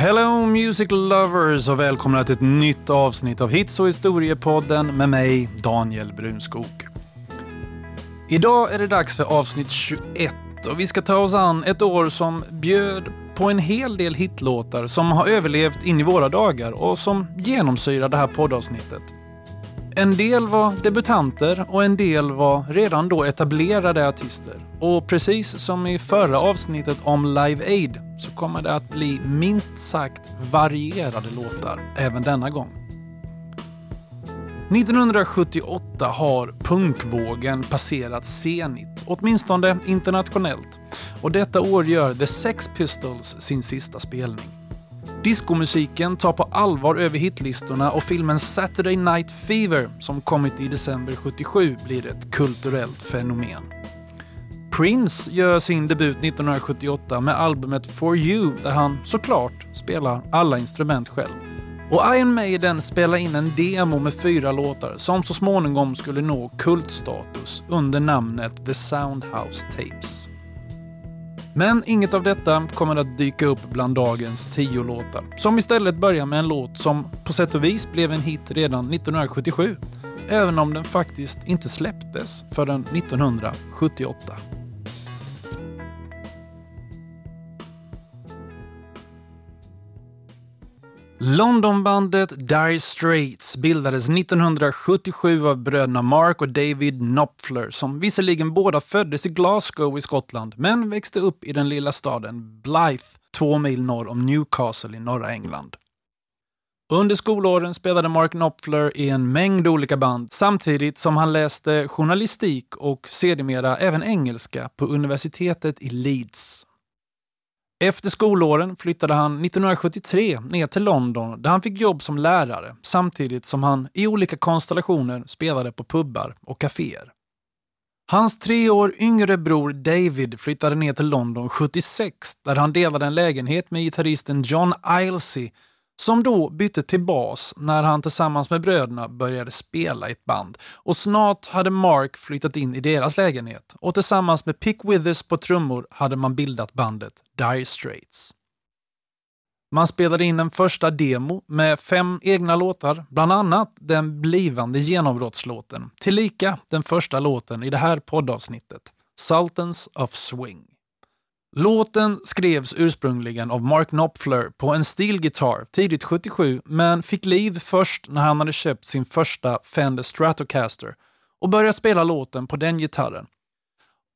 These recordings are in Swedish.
Hello Music Lovers och välkomna till ett nytt avsnitt av Hits och historiepodden med mig, Daniel Brunskog. Idag är det dags för avsnitt 21 och vi ska ta oss an ett år som bjöd på en hel del hitlåtar som har överlevt in i våra dagar och som genomsyrar det här poddavsnittet. En del var debutanter och en del var redan då etablerade artister. Och precis som i förra avsnittet om Live Aid så kommer det att bli minst sagt varierade låtar även denna gång. 1978 har punkvågen passerat Zenit, åtminstone internationellt. Och detta år gör The Sex Pistols sin sista spelning. Diskomusiken tar på allvar över hitlistorna och filmen Saturday Night Fever som kommit i december 77 blir ett kulturellt fenomen. Prince gör sin debut 1978 med albumet For You där han såklart spelar alla instrument själv. Och Iron Maiden spelar in en demo med fyra låtar som så småningom skulle nå kultstatus under namnet The Soundhouse Tapes. Men inget av detta kommer att dyka upp bland dagens tio låtar, som istället börjar med en låt som på sätt och vis blev en hit redan 1977, även om den faktiskt inte släpptes förrän 1978. Londonbandet Dire Straits bildades 1977 av bröderna Mark och David Knopfler som visserligen båda föddes i Glasgow i Skottland men växte upp i den lilla staden Blyth, två mil norr om Newcastle i norra England. Under skolåren spelade Mark Knopfler i en mängd olika band samtidigt som han läste journalistik och sedermera även engelska på universitetet i Leeds. Efter skolåren flyttade han 1973 ner till London där han fick jobb som lärare samtidigt som han i olika konstellationer spelade på pubbar och kaféer. Hans tre år yngre bror David flyttade ner till London 76 där han delade en lägenhet med gitarristen John Ilsey som då bytte till bas när han tillsammans med bröderna började spela i ett band. Och snart hade Mark flyttat in i deras lägenhet och tillsammans med Pick Withers på trummor hade man bildat bandet Dire Straits. Man spelade in en första demo med fem egna låtar, bland annat den blivande genombrottslåten, tillika den första låten i det här poddavsnittet, Sultans of Swing. Låten skrevs ursprungligen av Mark Knopfler på en stilgitarr tidigt 77 men fick liv först när han hade köpt sin första Fender Stratocaster och börjat spela låten på den gitarren.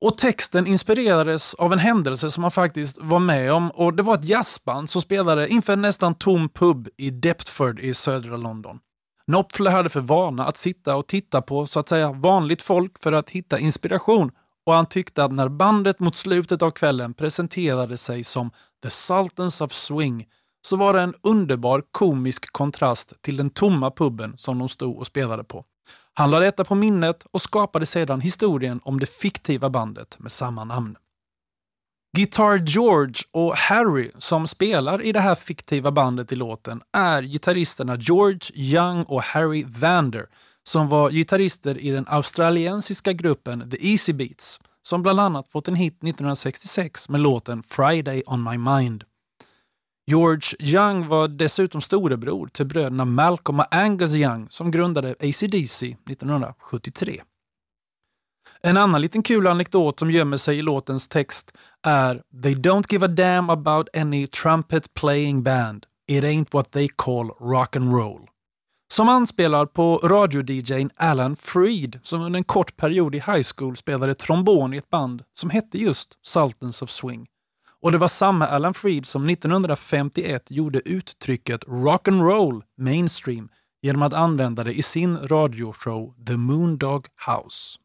Och texten inspirerades av en händelse som han faktiskt var med om och det var ett jazzband som spelade inför en nästan tom pub i Deptford i södra London. Knopfler hade för vana att sitta och titta på så att säga vanligt folk för att hitta inspiration och han tyckte att när bandet mot slutet av kvällen presenterade sig som The Sultans of Swing så var det en underbar komisk kontrast till den tomma puben som de stod och spelade på. Han lade detta på minnet och skapade sedan historien om det fiktiva bandet med samma namn. Guitar George och Harry som spelar i det här fiktiva bandet i låten är gitarristerna George Young och Harry Vander som var gitarrister i den australiensiska gruppen The Easy Beats som bland annat fått en hit 1966 med låten Friday on my mind. George Young var dessutom storebror till bröderna Malcolm och Angus Young som grundade ACDC 1973. En annan liten kul anekdot som gömmer sig i låtens text är “They don't give a damn about any trumpet playing band. It ain't what they call rock and roll” som anspelar på radio-DJn Alan Freed som under en kort period i high school spelade trombon i ett band som hette just Sultans of Swing. Och det var samma Alan Freed som 1951 gjorde uttrycket rock and roll mainstream genom att använda det i sin radioshow The Moondog House.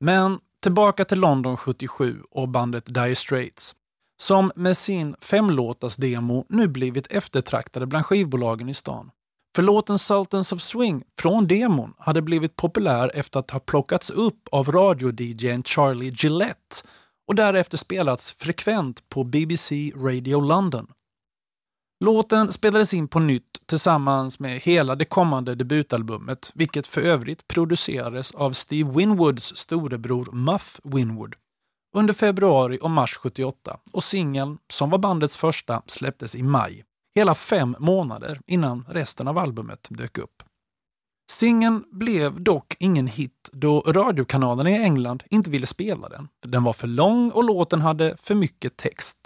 Men tillbaka till London 77 och bandet Dire Straits som med sin femlåtas-demo nu blivit eftertraktade bland skivbolagen i stan. För låten Sultans of Swing från demon hade blivit populär efter att ha plockats upp av radio-DJn Charlie Gillette och därefter spelats frekvent på BBC Radio London. Låten spelades in på nytt tillsammans med hela det kommande debutalbumet, vilket för övrigt producerades av Steve Winwoods storebror Muff Winwood under februari och mars 78 och singeln, som var bandets första, släpptes i maj. Hela fem månader innan resten av albumet dök upp. Singeln blev dock ingen hit då radiokanalerna i England inte ville spela den. Den var för lång och låten hade för mycket text.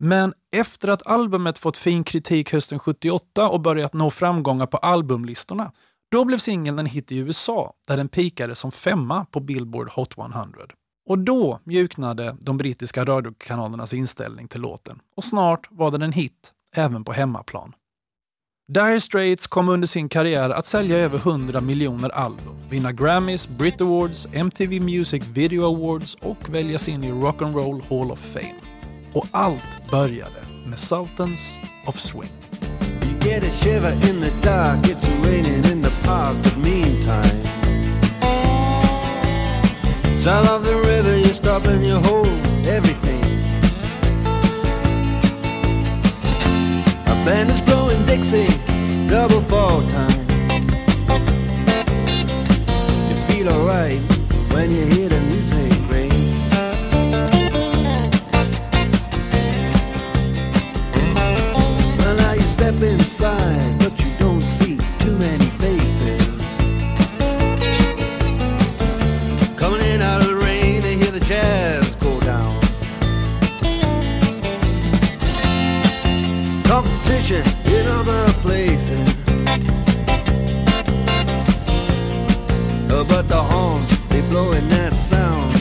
Men efter att albumet fått fin kritik hösten 78 och börjat nå framgångar på albumlistorna, då blev singeln en hit i USA där den pikade som femma på Billboard Hot 100. Och då mjuknade de brittiska radiokanalernas inställning till låten och snart var den en hit även på hemmaplan. Dire Straits kom under sin karriär att sälja över 100 miljoner album, vinna Grammys, Brit Awards, MTV Music Video Awards och väljas in i Rock'n'Roll Hall of Fame. Och allt började med Sultans of Swing. You get a shiver in the dark, it's raining in the park, but meantime Sound of the river, you stop and you hold everything band is blowing Dixie, double fall time. You feel alright when you hear the music step inside, but you don't Competition in other places. Uh, but the horns, they blowing that sound.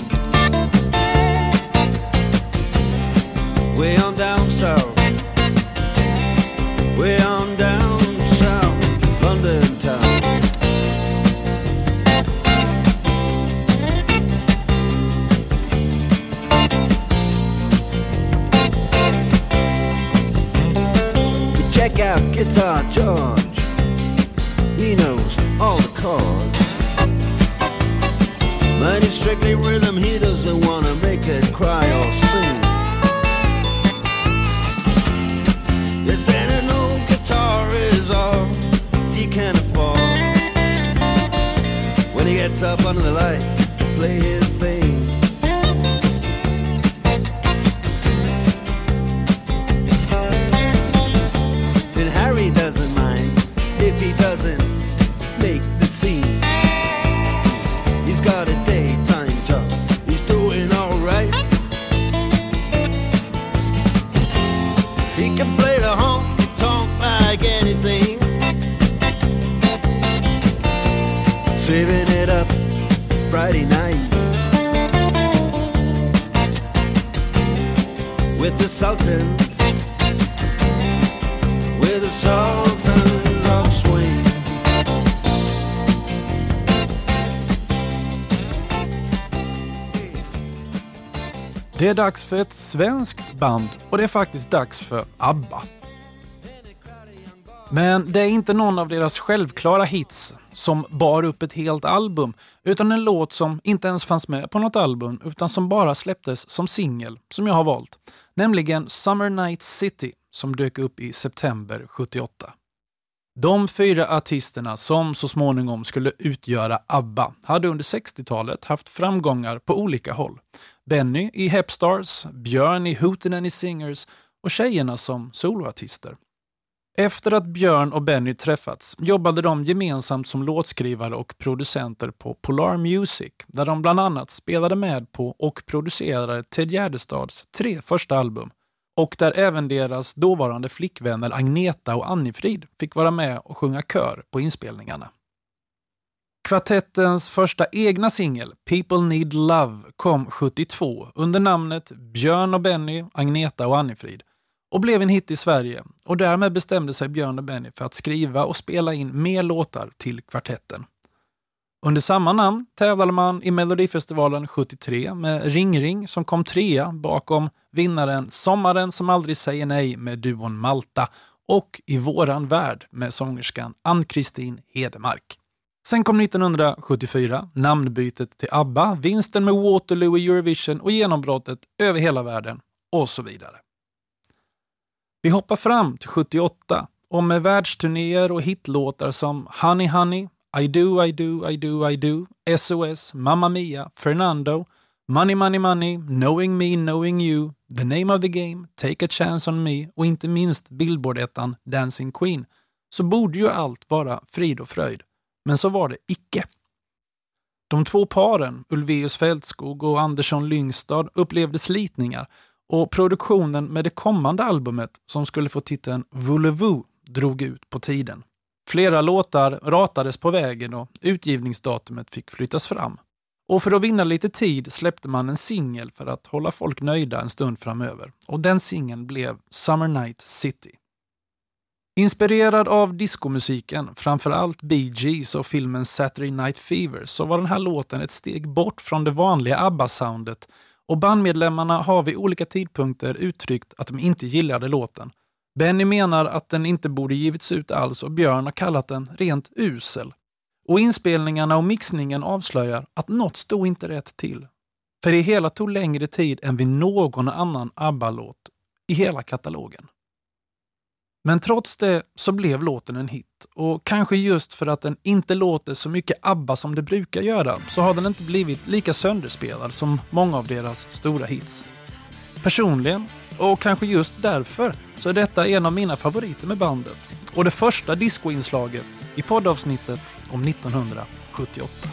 Guitar George. He knows all the chords. But it's strictly rhythm, he doesn't wanna make it cry or sing. If any old guitar is all he can afford When he gets up under the lights play his är dags för ett svenskt band och det är faktiskt dags för ABBA. Men det är inte någon av deras självklara hits som bar upp ett helt album, utan en låt som inte ens fanns med på något album, utan som bara släpptes som singel, som jag har valt. Nämligen Summer Night City, som dök upp i september 78. De fyra artisterna som så småningom skulle utgöra ABBA hade under 60-talet haft framgångar på olika håll. Benny i Hepstars, Björn i Hootenanny Singers och tjejerna som soloartister. Efter att Björn och Benny träffats jobbade de gemensamt som låtskrivare och producenter på Polar Music där de bland annat spelade med på och producerade Ted Gärdestads tre första album och där även deras dåvarande flickvänner Agneta och Annifrid fick vara med och sjunga kör på inspelningarna. Kvartettens första egna singel, People Need Love, kom 72 under namnet Björn och Benny, Agneta och Annifrid och blev en hit i Sverige och därmed bestämde sig Björn och Benny för att skriva och spela in mer låtar till kvartetten. Under samma namn tävlade man i Melodifestivalen 73 med Ring Ring som kom trea bakom vinnaren Sommaren som aldrig säger nej med duon Malta och I våran värld med sångerskan Ann-Kristin Hedemark. Sen kom 1974, namnbytet till ABBA, vinsten med Waterloo i Eurovision och genombrottet över hela världen och så vidare. Vi hoppar fram till 78 och med världsturnéer och hitlåtar som Honey Honey, i do, I do, I do, I do, SOS, Mamma Mia, Fernando, Money Money Money, Knowing Me, Knowing You, The Name of the Game, Take a Chance on Me och inte minst Billboard-ettan Dancing Queen så borde ju allt vara frid och fröjd. Men så var det icke. De två paren, Ulveus Fältskog och Andersson Lyngstad, upplevde slitningar och produktionen med det kommande albumet som skulle få titeln Voulez-vous drog ut på tiden. Flera låtar ratades på vägen och utgivningsdatumet fick flyttas fram. Och för att vinna lite tid släppte man en singel för att hålla folk nöjda en stund framöver. Och den singeln blev Summer Night City. Inspirerad av diskomusiken, framförallt Bee Gees och filmen Saturday Night Fever, så var den här låten ett steg bort från det vanliga ABBA-soundet och bandmedlemmarna har vid olika tidpunkter uttryckt att de inte gillade låten. Benny menar att den inte borde givits ut alls och Björn har kallat den rent usel. Och inspelningarna och mixningen avslöjar att något stod inte rätt till. För det hela tog längre tid än vid någon annan ABBA-låt i hela katalogen. Men trots det så blev låten en hit och kanske just för att den inte låter så mycket ABBA som det brukar göra så har den inte blivit lika sönderspelad som många av deras stora hits. Personligen, och kanske just därför, så är detta en av mina favoriter med bandet och det första discoinslaget i poddavsnittet om 1978.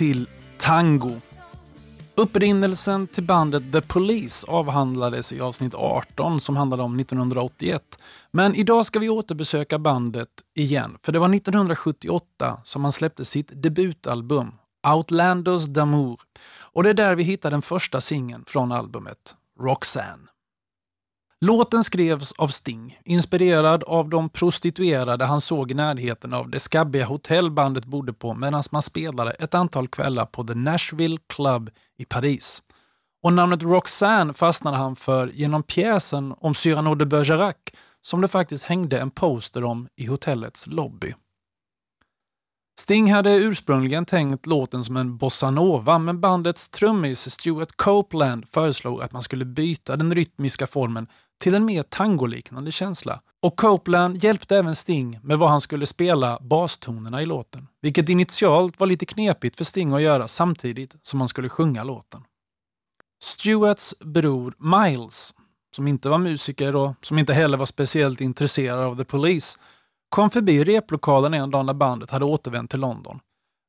Till tango. Upprinnelsen till bandet The Police avhandlades i avsnitt 18 som handlade om 1981. Men idag ska vi återbesöka bandet igen, för det var 1978 som man släppte sitt debutalbum Outlanders d'Amour. Och det är där vi hittar den första singeln från albumet, Roxanne. Låten skrevs av Sting, inspirerad av de prostituerade han såg i närheten av det skabbiga hotell bandet bodde på medan man spelade ett antal kvällar på The Nashville Club i Paris. Och namnet Roxanne fastnade han för genom pjäsen om Cyrano de Bergerac som det faktiskt hängde en poster om i hotellets lobby. Sting hade ursprungligen tänkt låten som en bossanova men bandets trummis Stuart Copeland föreslog att man skulle byta den rytmiska formen till en mer tangoliknande känsla. Och Copeland hjälpte även Sting med vad han skulle spela bastonerna i låten. Vilket initialt var lite knepigt för Sting att göra samtidigt som han skulle sjunga låten. Stuarts bror Miles, som inte var musiker och som inte heller var speciellt intresserad av The Police, kom förbi replokalen en dag när bandet hade återvänt till London.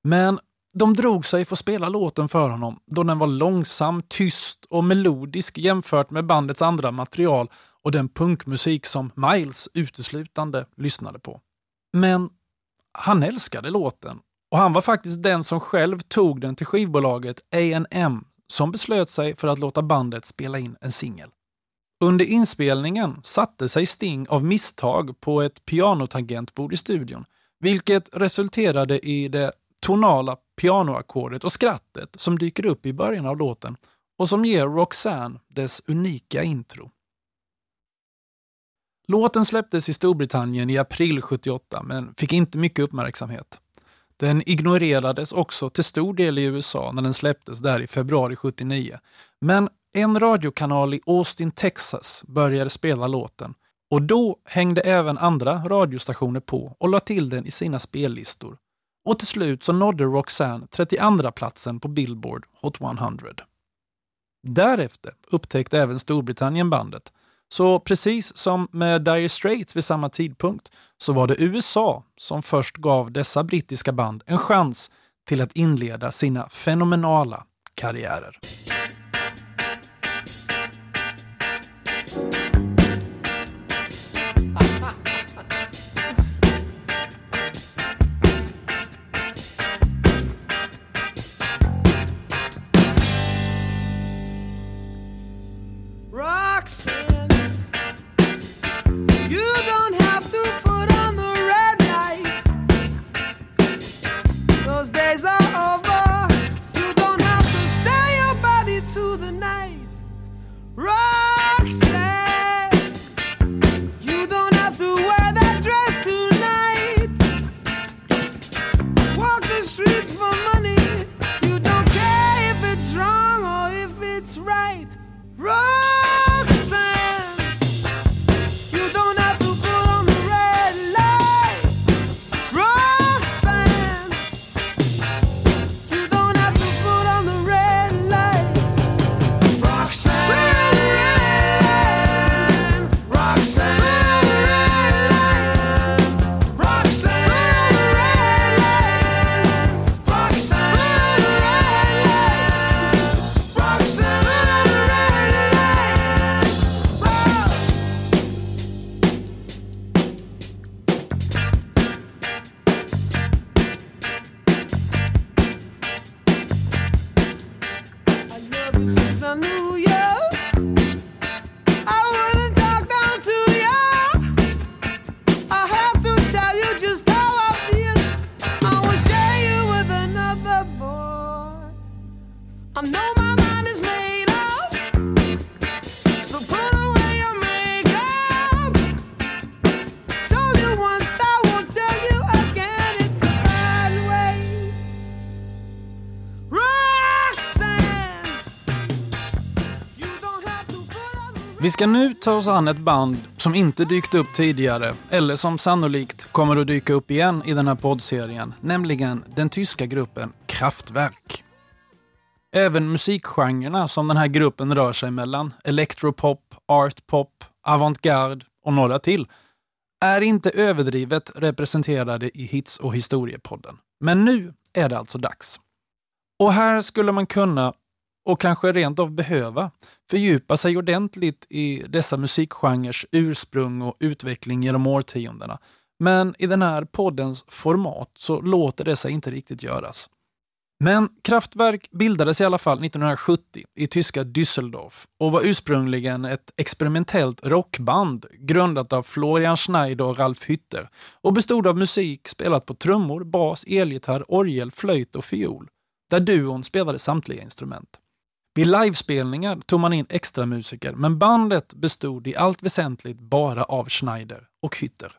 Men de drog sig för att spela låten för honom då den var långsam, tyst och melodisk jämfört med bandets andra material och den punkmusik som Miles uteslutande lyssnade på. Men han älskade låten och han var faktiskt den som själv tog den till skivbolaget A&M som beslöt sig för att låta bandet spela in en singel. Under inspelningen satte sig Sting av misstag på ett pianotangentbord i studion, vilket resulterade i det tonala pianoackordet och skrattet som dyker upp i början av låten och som ger Roxanne dess unika intro. Låten släpptes i Storbritannien i april 78 men fick inte mycket uppmärksamhet. Den ignorerades också till stor del i USA när den släpptes där i februari 79. Men en radiokanal i Austin, Texas började spela låten och då hängde även andra radiostationer på och la till den i sina spellistor. Och till slut så nådde Roxanne 32 platsen på Billboard Hot 100. Därefter upptäckte även Storbritannien bandet. Så precis som med Dire Straits vid samma tidpunkt så var det USA som först gav dessa brittiska band en chans till att inleda sina fenomenala karriärer. Vi ska nu ta oss an ett band som inte dykt upp tidigare eller som sannolikt kommer att dyka upp igen i den här poddserien, nämligen den tyska gruppen Kraftwerk. Även musikgenrerna som den här gruppen rör sig mellan, electropop, artpop, avantgarde och några till, är inte överdrivet representerade i Hits och historiepodden. Men nu är det alltså dags. Och här skulle man kunna och kanske rent av behöva fördjupa sig ordentligt i dessa musikgenres ursprung och utveckling genom årtiondena. Men i den här poddens format så låter det sig inte riktigt göras. Men Kraftwerk bildades i alla fall 1970 i tyska Düsseldorf och var ursprungligen ett experimentellt rockband grundat av Florian Schneider och Ralf Hütter och bestod av musik spelat på trummor, bas, elgitarr, orgel, flöjt och fiol, där duon spelade samtliga instrument. Vid livespelningar tog man in extra musiker men bandet bestod i allt väsentligt bara av Schneider och Hütter.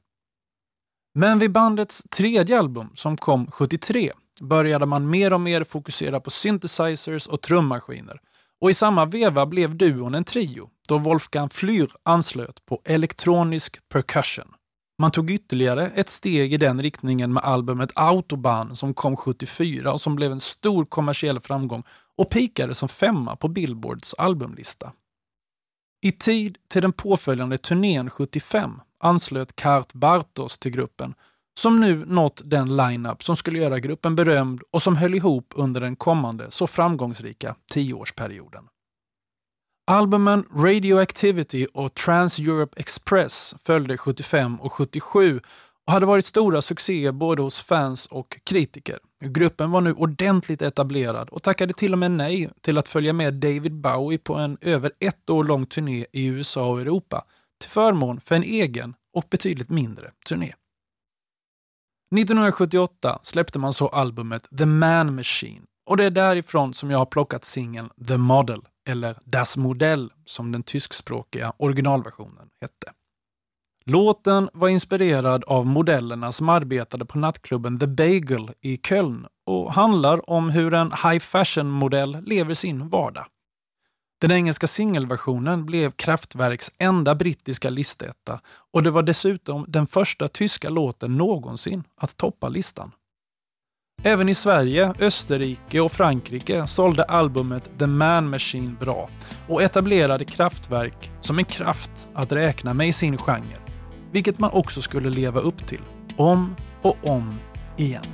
Men vid bandets tredje album, som kom 73, började man mer och mer fokusera på synthesizers och trummaskiner. Och i samma veva blev duon en trio, då Wolfgang Flür anslöt på elektronisk percussion. Man tog ytterligare ett steg i den riktningen med albumet Autobahn som kom 74 och som blev en stor kommersiell framgång och pikade som femma på Billboards albumlista. I tid till den påföljande turnén 75 anslöt Kart Bartos till gruppen som nu nått den line-up som skulle göra gruppen berömd och som höll ihop under den kommande så framgångsrika tioårsperioden. Albumen Radioactivity och Trans-Europe Express följde 75 och 77 och hade varit stora succéer både hos fans och kritiker. Gruppen var nu ordentligt etablerad och tackade till och med nej till att följa med David Bowie på en över ett år lång turné i USA och Europa till förmån för en egen och betydligt mindre turné. 1978 släppte man så albumet The Man Machine och det är därifrån som jag har plockat singeln The Model, eller Das Modell som den tyskspråkiga originalversionen hette. Låten var inspirerad av modellerna som arbetade på nattklubben The Bagel i Köln och handlar om hur en high fashion-modell lever sin vardag. Den engelska singelversionen blev Kraftwerks enda brittiska listetta och det var dessutom den första tyska låten någonsin att toppa listan. Även i Sverige, Österrike och Frankrike sålde albumet The Man Machine bra och etablerade Kraftwerk som en kraft att räkna med i sin genre, vilket man också skulle leva upp till, om och om igen.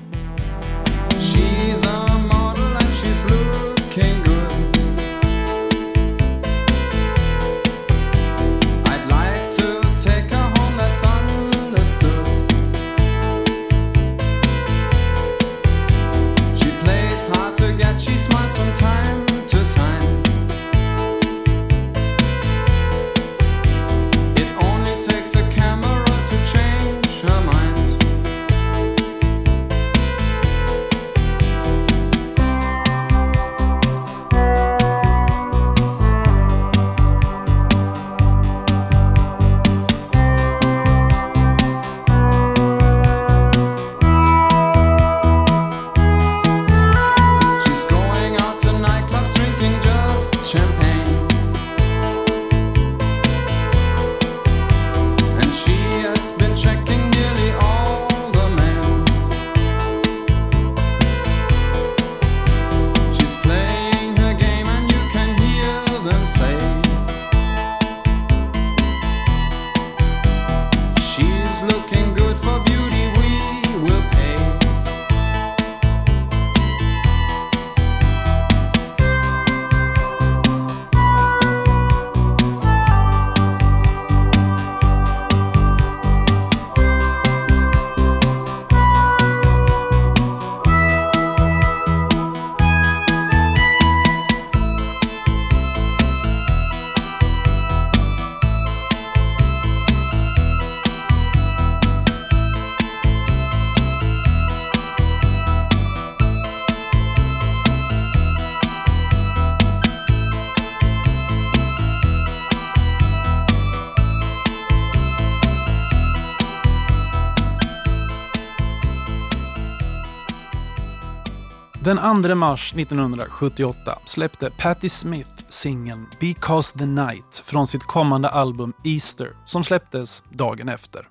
Den 2 mars 1978 släppte Patti Smith singeln “Because the Night” från sitt kommande album Easter som släpptes dagen efter.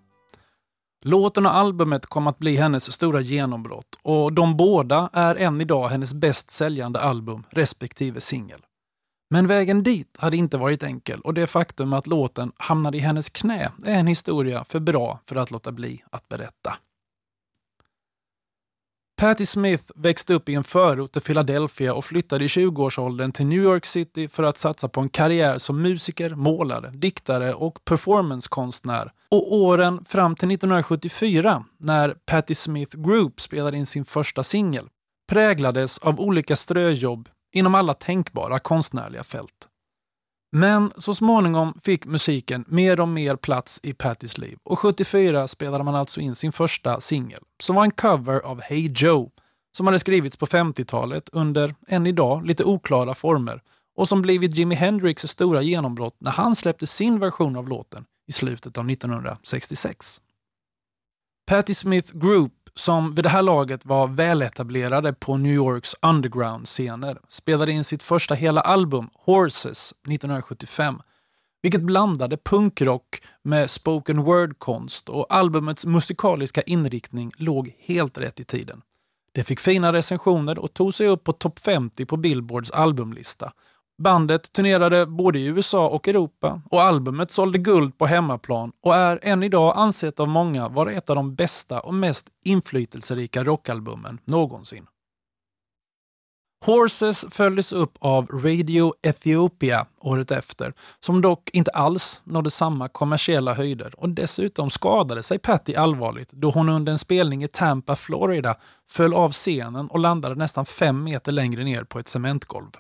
Låten och albumet kom att bli hennes stora genombrott och de båda är än idag hennes bäst säljande album respektive singel. Men vägen dit hade inte varit enkel och det faktum att låten hamnade i hennes knä är en historia för bra för att låta bli att berätta. Patti Smith växte upp i en förort till Philadelphia och flyttade i 20-årsåldern till New York City för att satsa på en karriär som musiker, målare, diktare och performancekonstnär. Och åren fram till 1974, när Patti Smith Group spelade in sin första singel, präglades av olika ströjobb inom alla tänkbara konstnärliga fält. Men så småningom fick musiken mer och mer plats i Pattys liv och 74 spelade man alltså in sin första singel som var en cover av Hey Joe som hade skrivits på 50-talet under än idag lite oklara former och som blivit Jimi Hendrix stora genombrott när han släppte sin version av låten i slutet av 1966. Patti Smith Group som vid det här laget var väletablerade på New Yorks underground-scener, spelade in sitt första hela album, Horses, 1975, vilket blandade punkrock med spoken word-konst och albumets musikaliska inriktning låg helt rätt i tiden. Det fick fina recensioner och tog sig upp på topp 50 på Billboards albumlista Bandet turnerade både i USA och Europa och albumet sålde guld på hemmaplan och är än idag ansett av många vara ett av de bästa och mest inflytelserika rockalbumen någonsin. Horses följdes upp av Radio Ethiopia året efter, som dock inte alls nådde samma kommersiella höjder och dessutom skadade sig Patty allvarligt då hon under en spelning i Tampa, Florida föll av scenen och landade nästan fem meter längre ner på ett cementgolv.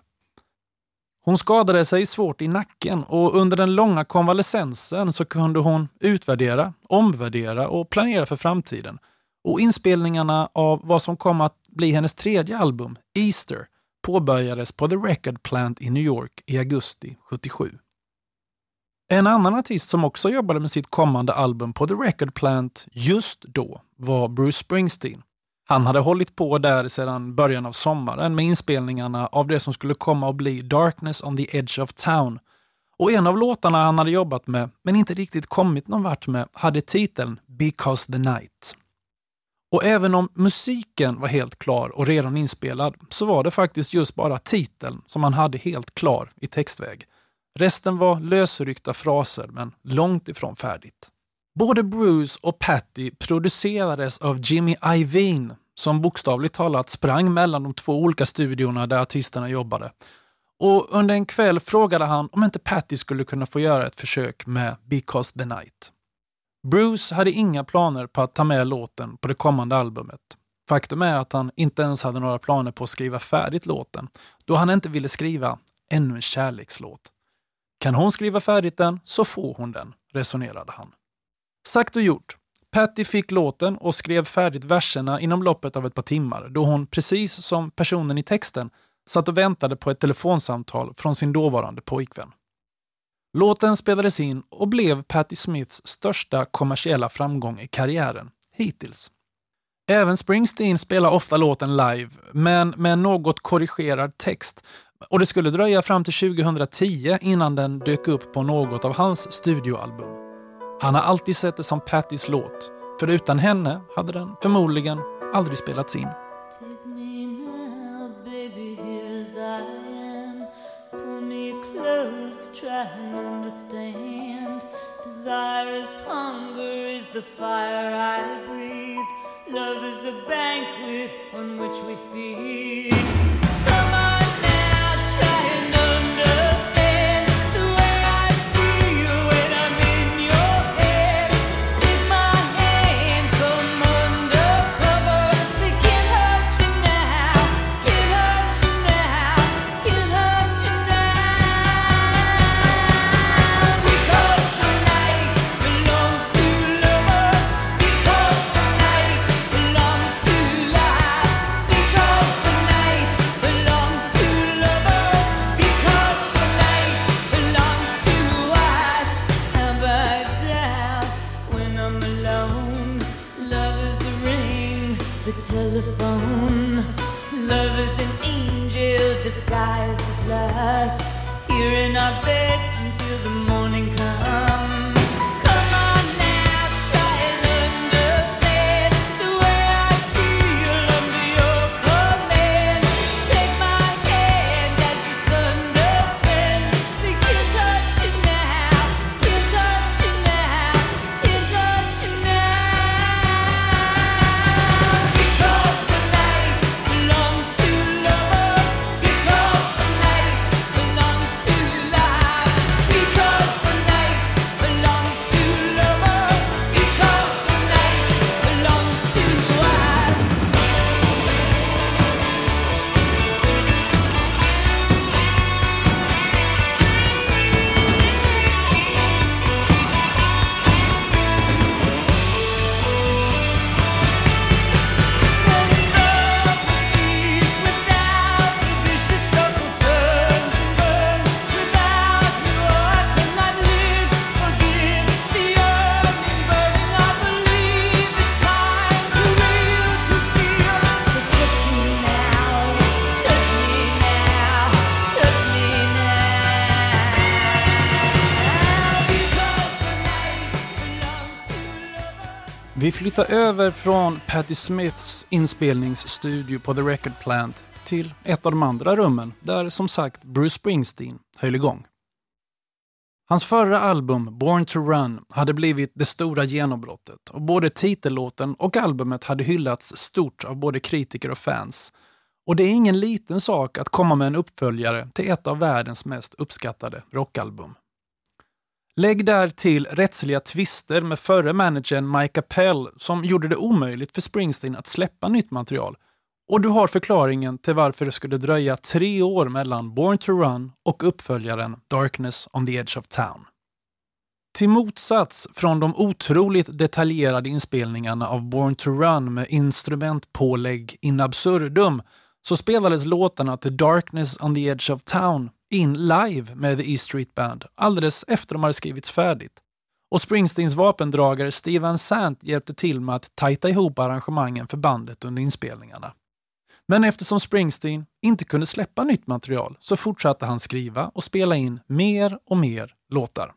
Hon skadade sig svårt i nacken och under den långa konvalescensen så kunde hon utvärdera, omvärdera och planera för framtiden. Och inspelningarna av vad som kom att bli hennes tredje album, Easter, påbörjades på The Record Plant i New York i augusti 77. En annan artist som också jobbade med sitt kommande album på The Record Plant just då var Bruce Springsteen. Han hade hållit på där sedan början av sommaren med inspelningarna av det som skulle komma att bli Darkness on the Edge of Town. Och en av låtarna han hade jobbat med, men inte riktigt kommit någon vart med, hade titeln Because the Night. Och även om musiken var helt klar och redan inspelad så var det faktiskt just bara titeln som han hade helt klar i textväg. Resten var lösryckta fraser men långt ifrån färdigt. Både Bruce och Patty producerades av Jimmy Iovine som bokstavligt talat sprang mellan de två olika studiorna där artisterna jobbade. Och under en kväll frågade han om inte Patty skulle kunna få göra ett försök med Because the Night. Bruce hade inga planer på att ta med låten på det kommande albumet. Faktum är att han inte ens hade några planer på att skriva färdigt låten, då han inte ville skriva ännu en kärlekslåt. Kan hon skriva färdigt den så får hon den, resonerade han. Sagt och gjort. Patty fick låten och skrev färdigt verserna inom loppet av ett par timmar då hon, precis som personen i texten, satt och väntade på ett telefonsamtal från sin dåvarande pojkvän. Låten spelades in och blev Patti Smiths största kommersiella framgång i karriären, hittills. Även Springsteen spelar ofta låten live, men med något korrigerad text och det skulle dröja fram till 2010 innan den dök upp på något av hans studioalbum. Han har alltid sett det som Pattys låt, för utan henne hade den förmodligen aldrig spelats in. Love is a banquet on which we feed. Vi över från Patti Smiths inspelningsstudio på The Record Plant till ett av de andra rummen där som sagt Bruce Springsteen höll igång. Hans förra album, Born to Run, hade blivit det stora genombrottet och både titellåten och albumet hade hyllats stort av både kritiker och fans. Och det är ingen liten sak att komma med en uppföljare till ett av världens mest uppskattade rockalbum. Lägg där till rättsliga tvister med förre managern Mike Appel som gjorde det omöjligt för Springsteen att släppa nytt material. Och du har förklaringen till varför det skulle dröja tre år mellan Born to Run och uppföljaren Darkness on the Edge of Town. Till motsats från de otroligt detaljerade inspelningarna av Born to Run med instrumentpålägg in absurdum så spelades låtarna till Darkness on the Edge of Town in live med The E Street Band alldeles efter de hade skrivits färdigt. Och Springsteens vapendragare Steven Sant hjälpte till med att tajta ihop arrangemangen för bandet under inspelningarna. Men eftersom Springsteen inte kunde släppa nytt material så fortsatte han skriva och spela in mer och mer låtar.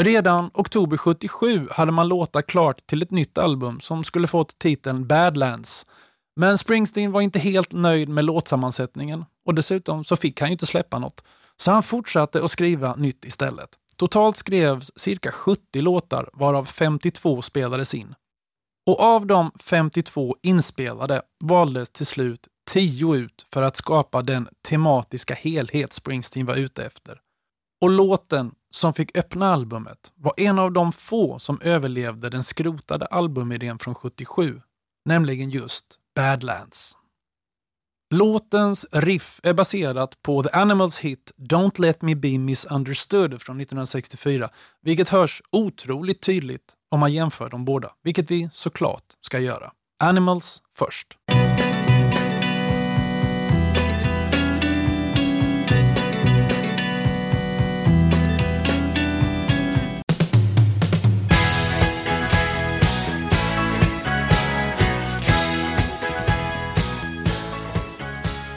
Redan oktober 77 hade man låtar klart till ett nytt album som skulle fått titeln Badlands. Men Springsteen var inte helt nöjd med låtsammansättningen och dessutom så fick han ju inte släppa något. Så han fortsatte att skriva nytt istället. Totalt skrevs cirka 70 låtar varav 52 spelades in. Och av de 52 inspelade valdes till slut 10 ut för att skapa den tematiska helhet Springsteen var ute efter. Och låten som fick öppna albumet var en av de få som överlevde den skrotade albumidén från 77, nämligen just Badlands. Låtens riff är baserat på The Animals hit Don't Let Me Be Misunderstood från 1964, vilket hörs otroligt tydligt om man jämför de båda, vilket vi såklart ska göra. Animals först.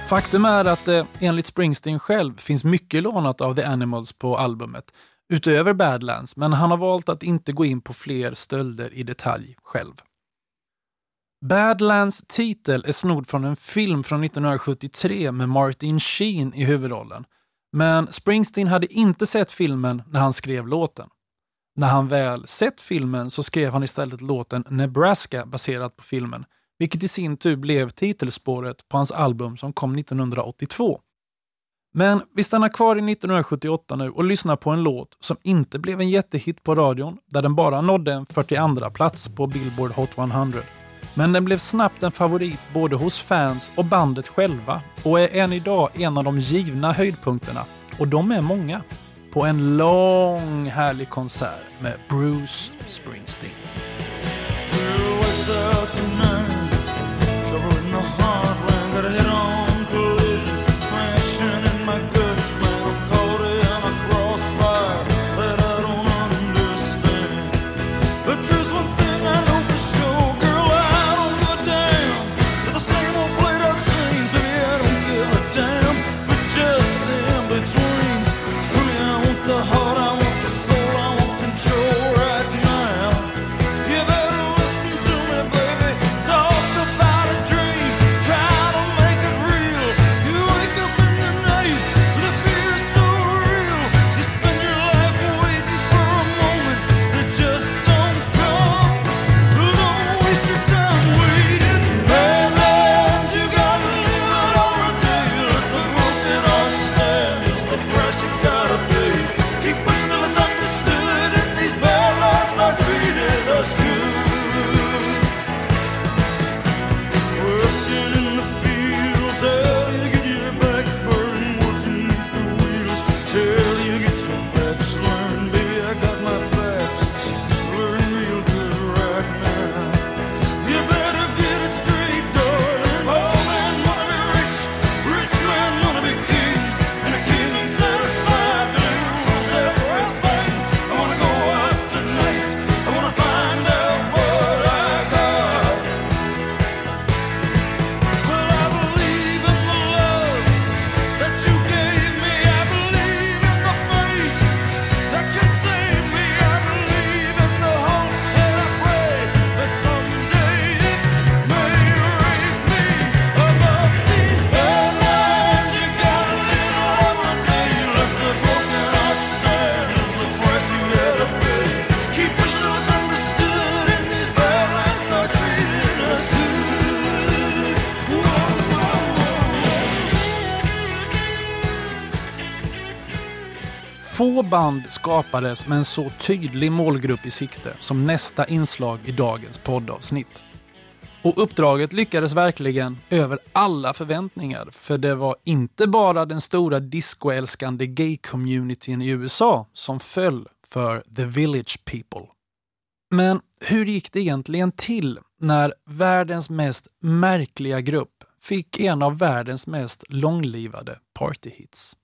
Faktum är att det enligt Springsteen själv finns mycket lånat av The Animals på albumet, utöver Badlands, men han har valt att inte gå in på fler stölder i detalj själv. Badlands titel är snodd från en film från 1973 med Martin Sheen i huvudrollen. Men Springsteen hade inte sett filmen när han skrev låten. När han väl sett filmen så skrev han istället låten Nebraska baserat på filmen, vilket i sin tur blev titelspåret på hans album som kom 1982. Men vi stannar kvar i 1978 nu och lyssnar på en låt som inte blev en jättehit på radion, där den bara nådde en 42 plats på Billboard Hot 100. Men den blev snabbt en favorit både hos fans och bandet själva och är än idag en av de givna höjdpunkterna. Och de är många. På en lång härlig konsert med Bruce Springsteen. Band skapades med en så tydlig målgrupp i sikte som nästa inslag i dagens poddavsnitt. Och uppdraget lyckades verkligen över alla förväntningar för det var inte bara den stora discoälskande gay-communityn i USA som föll för The Village People. Men hur gick det egentligen till när världens mest märkliga grupp fick en av världens mest långlivade partyhits?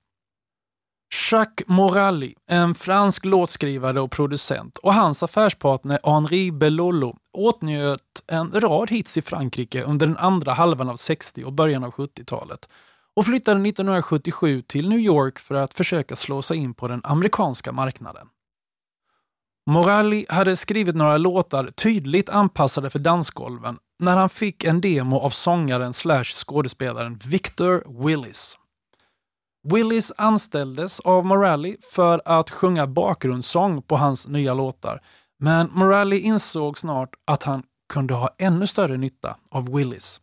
Jacques Morali, en fransk låtskrivare och producent och hans affärspartner Henri Bellolo åtnjöt en rad hits i Frankrike under den andra halvan av 60 och början av 70-talet och flyttade 1977 till New York för att försöka slå sig in på den amerikanska marknaden. Morali hade skrivit några låtar tydligt anpassade för dansgolven när han fick en demo av sångaren slash skådespelaren Victor Willis. Willis anställdes av Morally för att sjunga bakgrundssång på hans nya låtar, men Morally insåg snart att han kunde ha ännu större nytta av Willis.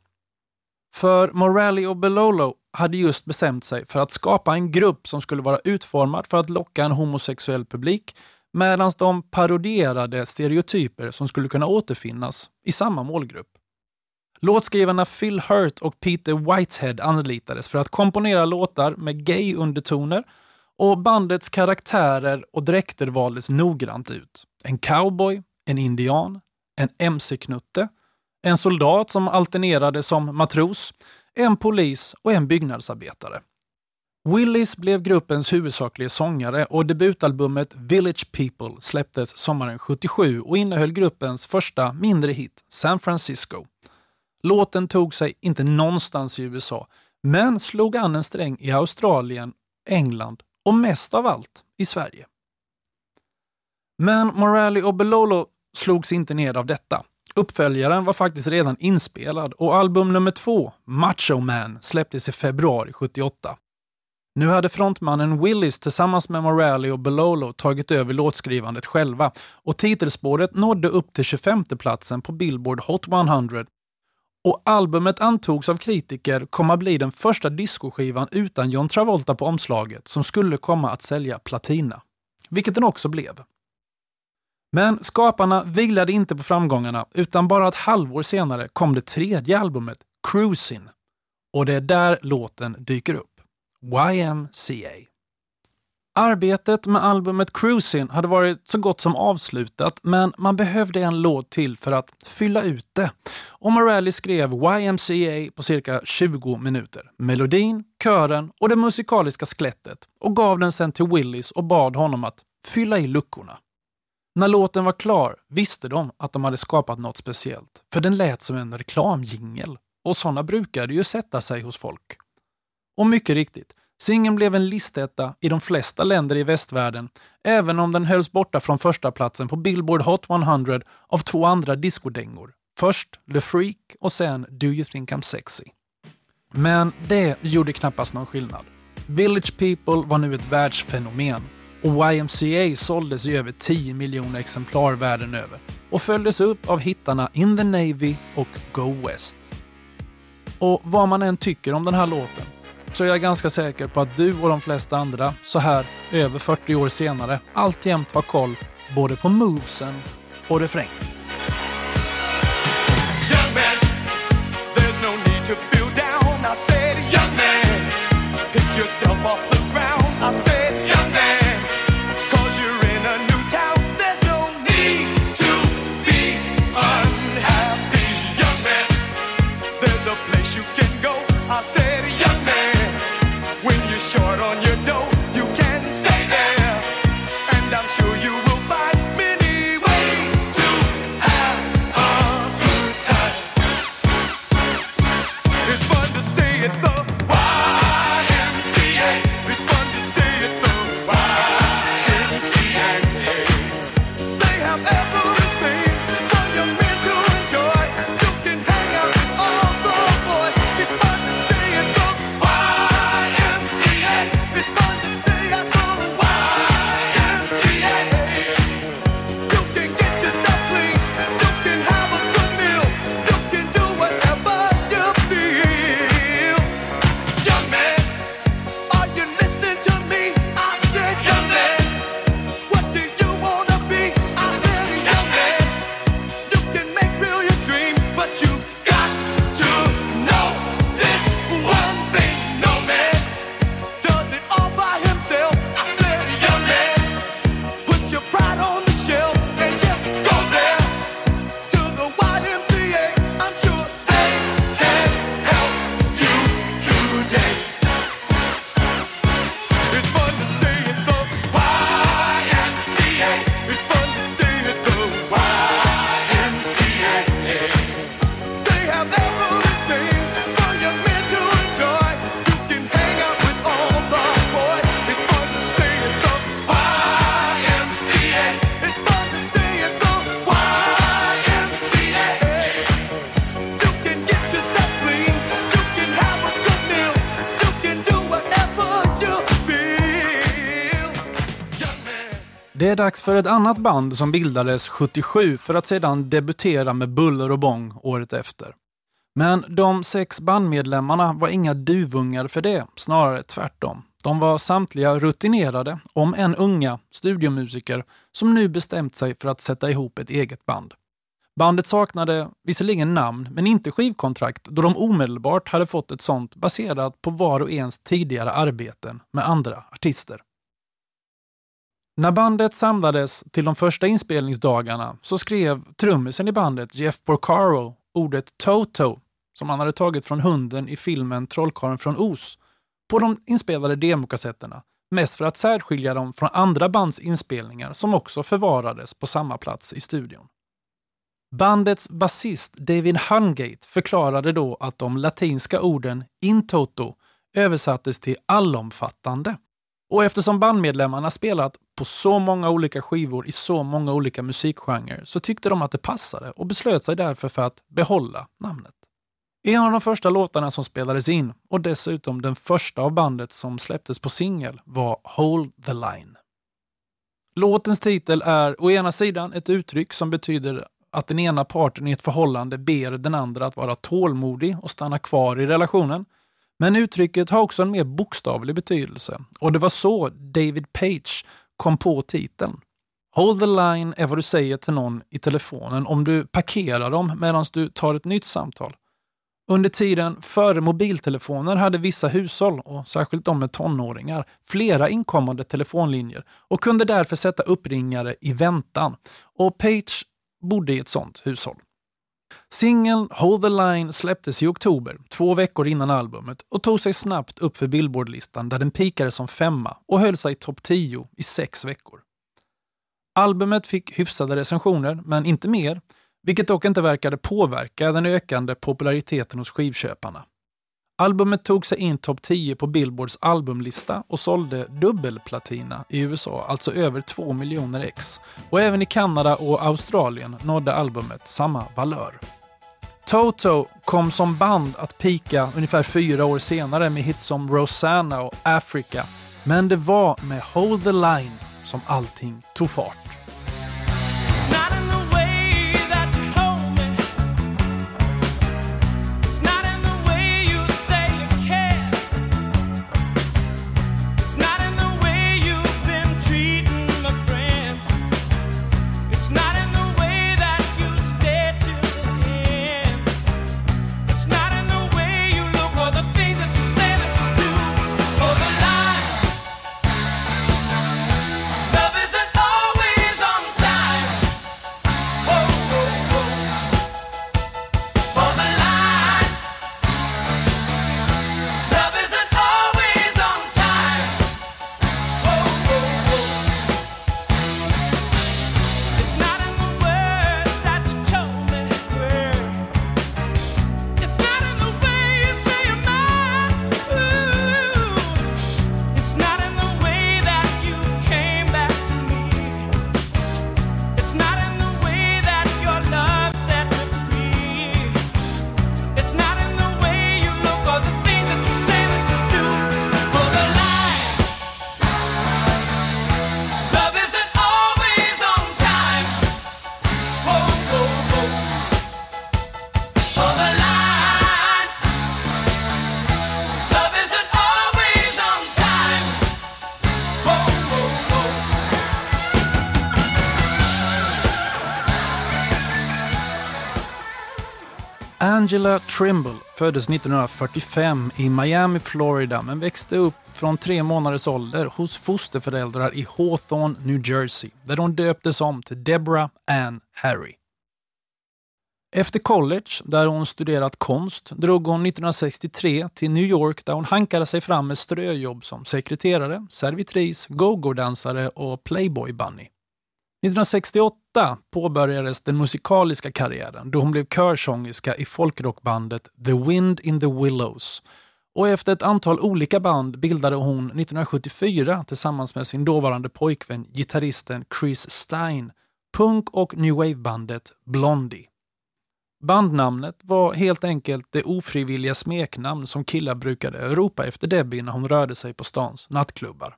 För Morally och Belolo hade just bestämt sig för att skapa en grupp som skulle vara utformad för att locka en homosexuell publik medan de parodierade stereotyper som skulle kunna återfinnas i samma målgrupp. Låtskrivarna Phil Hurt och Peter Whitehead anlitades för att komponera låtar med gay-undertoner och bandets karaktärer och dräkter valdes noggrant ut. En cowboy, en indian, en mc-knutte, en soldat som alternerade som matros, en polis och en byggnadsarbetare. Willis blev gruppens huvudsakliga sångare och debutalbumet Village People släpptes sommaren 77 och innehöll gruppens första mindre hit, San Francisco. Låten tog sig inte någonstans i USA, men slog an en sträng i Australien, England och mest av allt i Sverige. Men Morali och Belolo slogs inte ner av detta. Uppföljaren var faktiskt redan inspelad och album nummer två, Macho Man, släpptes i februari 78. Nu hade frontmannen Willis tillsammans med Morali och Belolo tagit över låtskrivandet själva och titelspåret nådde upp till 25 platsen på Billboard Hot 100 och albumet antogs av kritiker komma bli den första discoskivan utan John Travolta på omslaget som skulle komma att sälja platina. Vilket den också blev. Men skaparna vilade inte på framgångarna utan bara ett halvår senare kom det tredje albumet, Cruisin. Och det är där låten dyker upp. YMCA. Arbetet med albumet Cruisin hade varit så gott som avslutat men man behövde en låt till för att fylla ut det. Och Morelli skrev YMCA på cirka 20 minuter. Melodin, kören och det musikaliska skelettet och gav den sen till Willis och bad honom att fylla i luckorna. När låten var klar visste de att de hade skapat något speciellt, för den lät som en reklamjingel och sådana brukade ju sätta sig hos folk. Och mycket riktigt, singeln blev en listetta i de flesta länder i västvärlden, även om den hölls borta från första platsen på Billboard Hot 100 av två andra discodängor. Först Le Freak och sen Do You Think I'm Sexy. Men det gjorde knappast någon skillnad. Village People var nu ett världsfenomen och YMCA såldes i över 10 miljoner exemplar världen över och följdes upp av hittarna In the Navy och Go West. Och vad man än tycker om den här låten så är jag ganska säker på att du och de flesta andra, så här över 40 år senare, alltjämt har koll både på movesen och refrängen. yourself off short on your dough. Dags för ett annat band som bildades 77 för att sedan debutera med buller och bång året efter. Men de sex bandmedlemmarna var inga duvungar för det, snarare tvärtom. De var samtliga rutinerade, om än unga, studiomusiker som nu bestämt sig för att sätta ihop ett eget band. Bandet saknade visserligen namn, men inte skivkontrakt då de omedelbart hade fått ett sånt baserat på var och ens tidigare arbeten med andra artister. När bandet samlades till de första inspelningsdagarna så skrev trummisen i bandet Jeff Porcaro ordet Toto, som han hade tagit från hunden i filmen Trollkarlen från Oz, på de inspelade demokassetterna, mest för att särskilja dem från andra bands inspelningar som också förvarades på samma plats i studion. Bandets basist David Hungate förklarade då att de latinska orden in toto översattes till allomfattande. Och eftersom bandmedlemmarna spelat på så många olika skivor i så många olika musikgenrer så tyckte de att det passade och beslöt sig därför för att behålla namnet. En av de första låtarna som spelades in och dessutom den första av bandet som släpptes på singel var Hold the Line. Låtens titel är å ena sidan ett uttryck som betyder att den ena parten i ett förhållande ber den andra att vara tålmodig och stanna kvar i relationen. Men uttrycket har också en mer bokstavlig betydelse och det var så David Page kom på titeln. Hold the line är vad du säger till någon i telefonen om du parkerar dem medan du tar ett nytt samtal. Under tiden före mobiltelefoner hade vissa hushåll, och särskilt de med tonåringar, flera inkommande telefonlinjer och kunde därför sätta uppringare i väntan. Och Page bodde i ett sånt hushåll. Singeln Hold the Line släpptes i oktober, två veckor innan albumet och tog sig snabbt upp för Billboardlistan där den pikade som femma och höll sig i topp 10 i sex veckor. Albumet fick hyfsade recensioner, men inte mer, vilket dock inte verkade påverka den ökande populariteten hos skivköparna. Albumet tog sig in topp 10 på Billboards albumlista och sålde dubbelplatina i USA, alltså över 2 miljoner ex. Och även i Kanada och Australien nådde albumet samma valör. Toto kom som band att pika ungefär fyra år senare med hits som Rosanna och Africa. Men det var med Hold the Line som allting tog fart. Angela Trimble föddes 1945 i Miami, Florida men växte upp från tre månaders ålder hos fosterföräldrar i Hawthorne, New Jersey där hon döptes om till Deborah Ann Harry. Efter college, där hon studerat konst, drog hon 1963 till New York där hon hankade sig fram med ströjobb som sekreterare, servitris, go-go-dansare och playboy-bunny. 1968 påbörjades den musikaliska karriären då hon blev körsångerska i folkrockbandet The Wind in the Willows. Och efter ett antal olika band bildade hon 1974 tillsammans med sin dåvarande pojkvän gitarristen Chris Stein punk och new wave-bandet Blondie. Bandnamnet var helt enkelt det ofrivilliga smeknamn som killar brukade ropa efter Debbie när hon rörde sig på stans nattklubbar.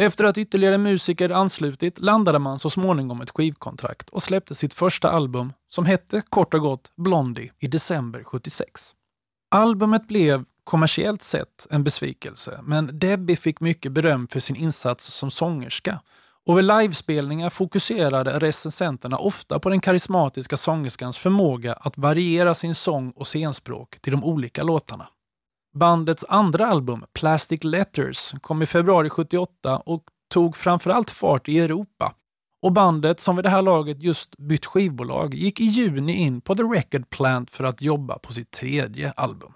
Efter att ytterligare musiker anslutit landade man så småningom ett skivkontrakt och släppte sitt första album som hette kort och gott Blondie i december 76. Albumet blev kommersiellt sett en besvikelse men Debbie fick mycket beröm för sin insats som sångerska och vid livespelningar fokuserade recensenterna ofta på den karismatiska sångerskans förmåga att variera sin sång och scenspråk till de olika låtarna. Bandets andra album, Plastic Letters, kom i februari 78 och tog framförallt fart i Europa. Och bandet, som vid det här laget just bytt skivbolag, gick i juni in på The Record Plant för att jobba på sitt tredje album.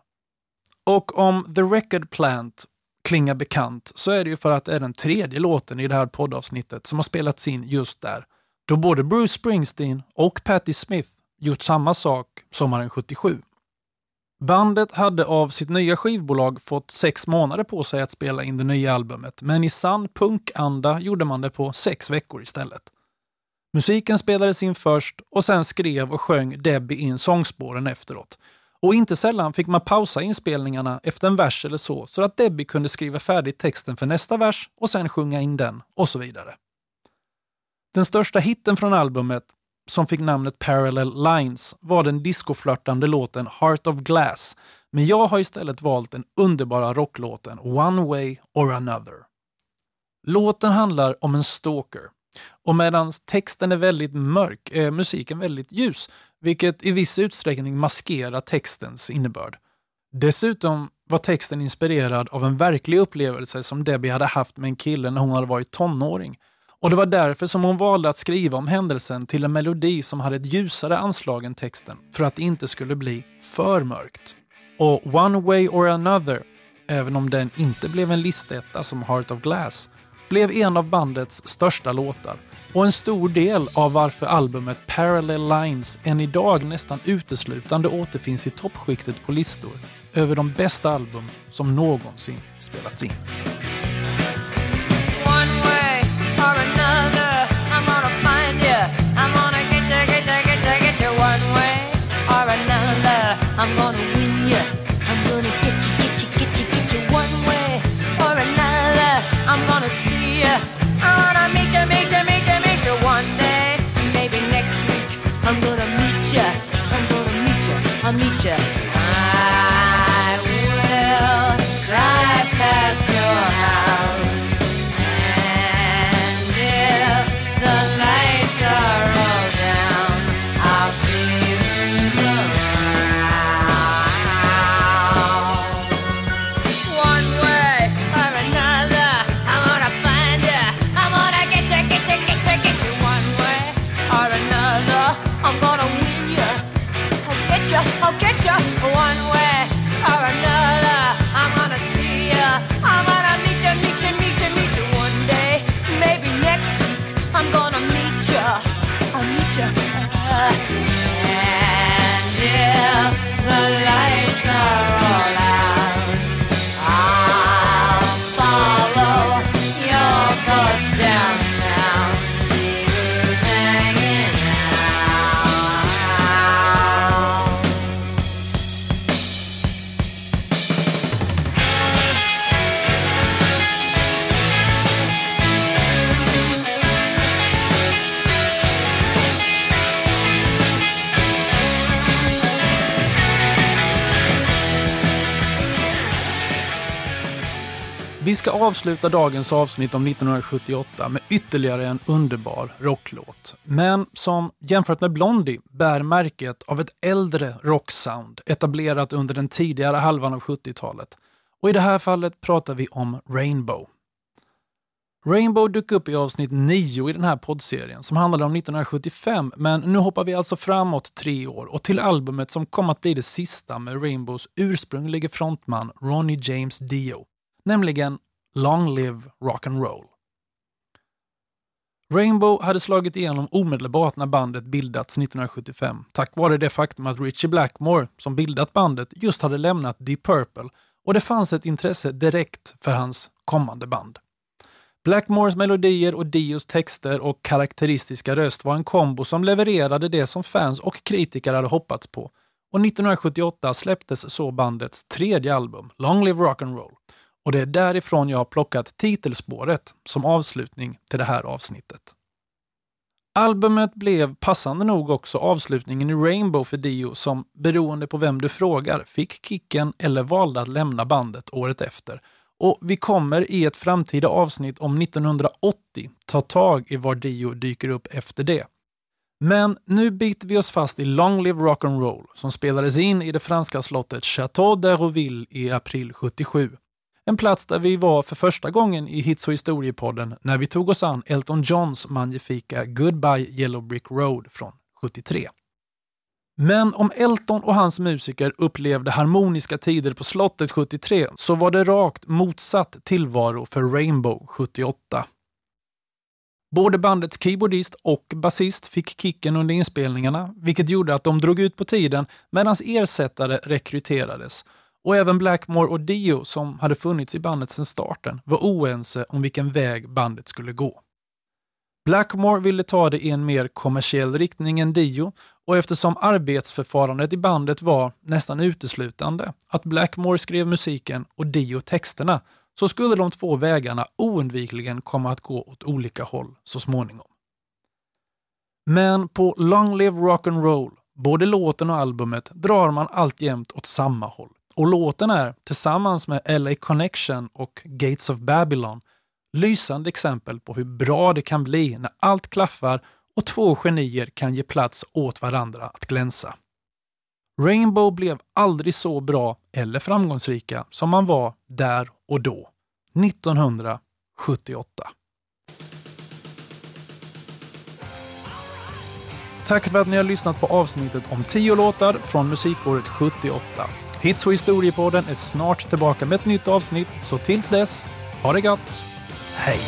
Och om The Record Plant klingar bekant så är det ju för att det är den tredje låten i det här poddavsnittet som har spelats in just där. Då både Bruce Springsteen och Patti Smith gjort samma sak sommaren 77. Bandet hade av sitt nya skivbolag fått sex månader på sig att spela in det nya albumet, men i sann punkanda gjorde man det på sex veckor istället. Musiken spelades in först och sen skrev och sjöng Debbie in sångspåren efteråt. Och inte sällan fick man pausa inspelningarna efter en vers eller så, så att Debbie kunde skriva färdigt texten för nästa vers och sen sjunga in den och så vidare. Den största hitten från albumet som fick namnet Parallel Lines var den discoflörtande låten Heart of Glass, men jag har istället valt den underbara rocklåten One Way or Another. Låten handlar om en stalker och medan texten är väldigt mörk är musiken väldigt ljus, vilket i viss utsträckning maskerar textens innebörd. Dessutom var texten inspirerad av en verklig upplevelse som Debbie hade haft med en kille när hon hade varit tonåring och det var därför som hon valde att skriva om händelsen till en melodi som hade ett ljusare anslag än texten för att det inte skulle bli för mörkt. Och One Way or Another, även om den inte blev en listetta som Heart of Glass, blev en av bandets största låtar och en stor del av varför albumet Parallel Lines än idag nästan uteslutande återfinns i toppskiktet på listor över de bästa album som någonsin spelats in. future. Avsluta dagens avsnitt om 1978 med ytterligare en underbar rocklåt. Men som jämfört med Blondie bär märket av ett äldre rocksound etablerat under den tidigare halvan av 70-talet. Och i det här fallet pratar vi om Rainbow. Rainbow dök upp i avsnitt 9 i den här poddserien som handlade om 1975 men nu hoppar vi alltså framåt tre år och till albumet som kom att bli det sista med Rainbows ursprunglige frontman Ronnie James Dio nämligen Long Live Rock and Roll. Rainbow hade slagit igenom omedelbart när bandet bildats 1975 tack vare det faktum att Richie Blackmore, som bildat bandet, just hade lämnat Deep Purple och det fanns ett intresse direkt för hans kommande band. Blackmores melodier och Dios texter och karaktäristiska röst var en kombo som levererade det som fans och kritiker hade hoppats på och 1978 släpptes så bandets tredje album, Long Live Rock and Roll och det är därifrån jag har plockat titelspåret som avslutning till det här avsnittet. Albumet blev passande nog också avslutningen i Rainbow för Dio som, beroende på vem du frågar, fick kicken eller valde att lämna bandet året efter. Och vi kommer i ett framtida avsnitt om 1980 ta tag i var Dio dyker upp efter det. Men nu biter vi oss fast i Long Live Rock'n'Roll som spelades in i det franska slottet Château d'Aroville i april 77. En plats där vi var för första gången i Hits och historiepodden när vi tog oss an Elton Johns magnifika Goodbye Yellow Brick Road från 73. Men om Elton och hans musiker upplevde harmoniska tider på slottet 73 så var det rakt motsatt tillvaro för Rainbow 78. Både bandets keyboardist och basist fick kicken under inspelningarna, vilket gjorde att de drog ut på tiden medan ersättare rekryterades. Och även Blackmore och Dio, som hade funnits i bandet sedan starten, var oense om vilken väg bandet skulle gå. Blackmore ville ta det i en mer kommersiell riktning än Dio och eftersom arbetsförfarandet i bandet var nästan uteslutande att Blackmore skrev musiken och Dio texterna så skulle de två vägarna oundvikligen komma att gå åt olika håll så småningom. Men på Long Live Rock'n'Roll, både låten och albumet, drar man alltjämt åt samma håll. Och låten är, tillsammans med LA Connection och Gates of Babylon, lysande exempel på hur bra det kan bli när allt klaffar och två genier kan ge plats åt varandra att glänsa. Rainbow blev aldrig så bra eller framgångsrika som man var där och då, 1978. Tack för att ni har lyssnat på avsnittet om 10 låtar från musikåret 78. Hits och historiepodden är snart tillbaka med ett nytt avsnitt, så tills dess, ha det gott! Hej!